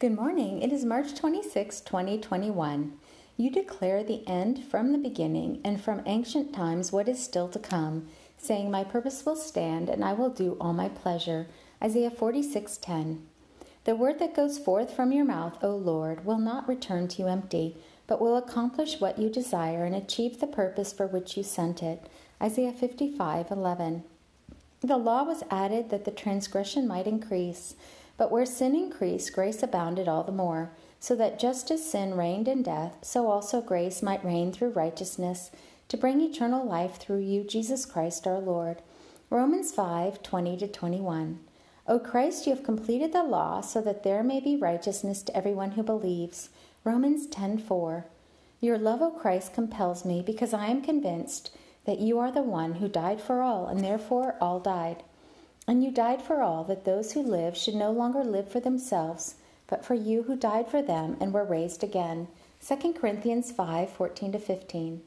Good morning. It is March 26, 2021. You declare the end from the beginning and from ancient times what is still to come, saying, My purpose will stand and I will do all my pleasure. Isaiah 46:10. The word that goes forth from your mouth, O Lord, will not return to you empty, but will accomplish what you desire and achieve the purpose for which you sent it. Isaiah 55:11. The law was added that the transgression might increase. But where sin increased, grace abounded all the more, so that just as sin reigned in death, so also grace might reign through righteousness to bring eternal life through you, Jesus Christ our Lord. Romans 5 20 21. O Christ, you have completed the law so that there may be righteousness to everyone who believes. Romans 10 4. Your love, O Christ, compels me because I am convinced that you are the one who died for all, and therefore all died. And you died for all, that those who live should no longer live for themselves, but for you who died for them and were raised again. 2 Corinthians 5 14 15.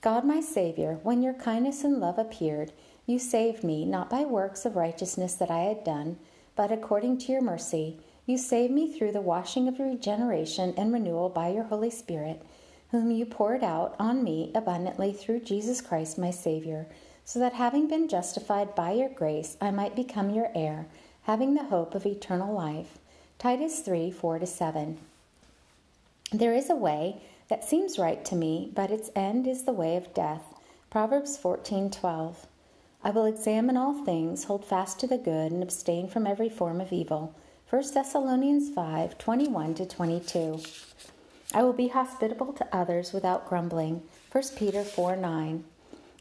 God, my Savior, when your kindness and love appeared, you saved me, not by works of righteousness that I had done, but according to your mercy. You saved me through the washing of regeneration and renewal by your Holy Spirit, whom you poured out on me abundantly through Jesus Christ, my Savior so that having been justified by your grace, I might become your heir, having the hope of eternal life. Titus 3 4 7. There is a way that seems right to me, but its end is the way of death. Proverbs 14 12. I will examine all things, hold fast to the good, and abstain from every form of evil. 1 Thessalonians 5 21 22. I will be hospitable to others without grumbling. 1 Peter 4 9.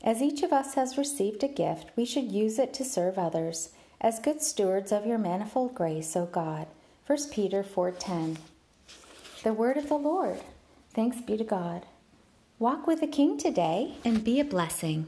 As each of us has received a gift, we should use it to serve others as good stewards of your manifold grace, O God. 1 Peter 4:10. The word of the Lord. Thanks be to God. Walk with the King today and be a blessing.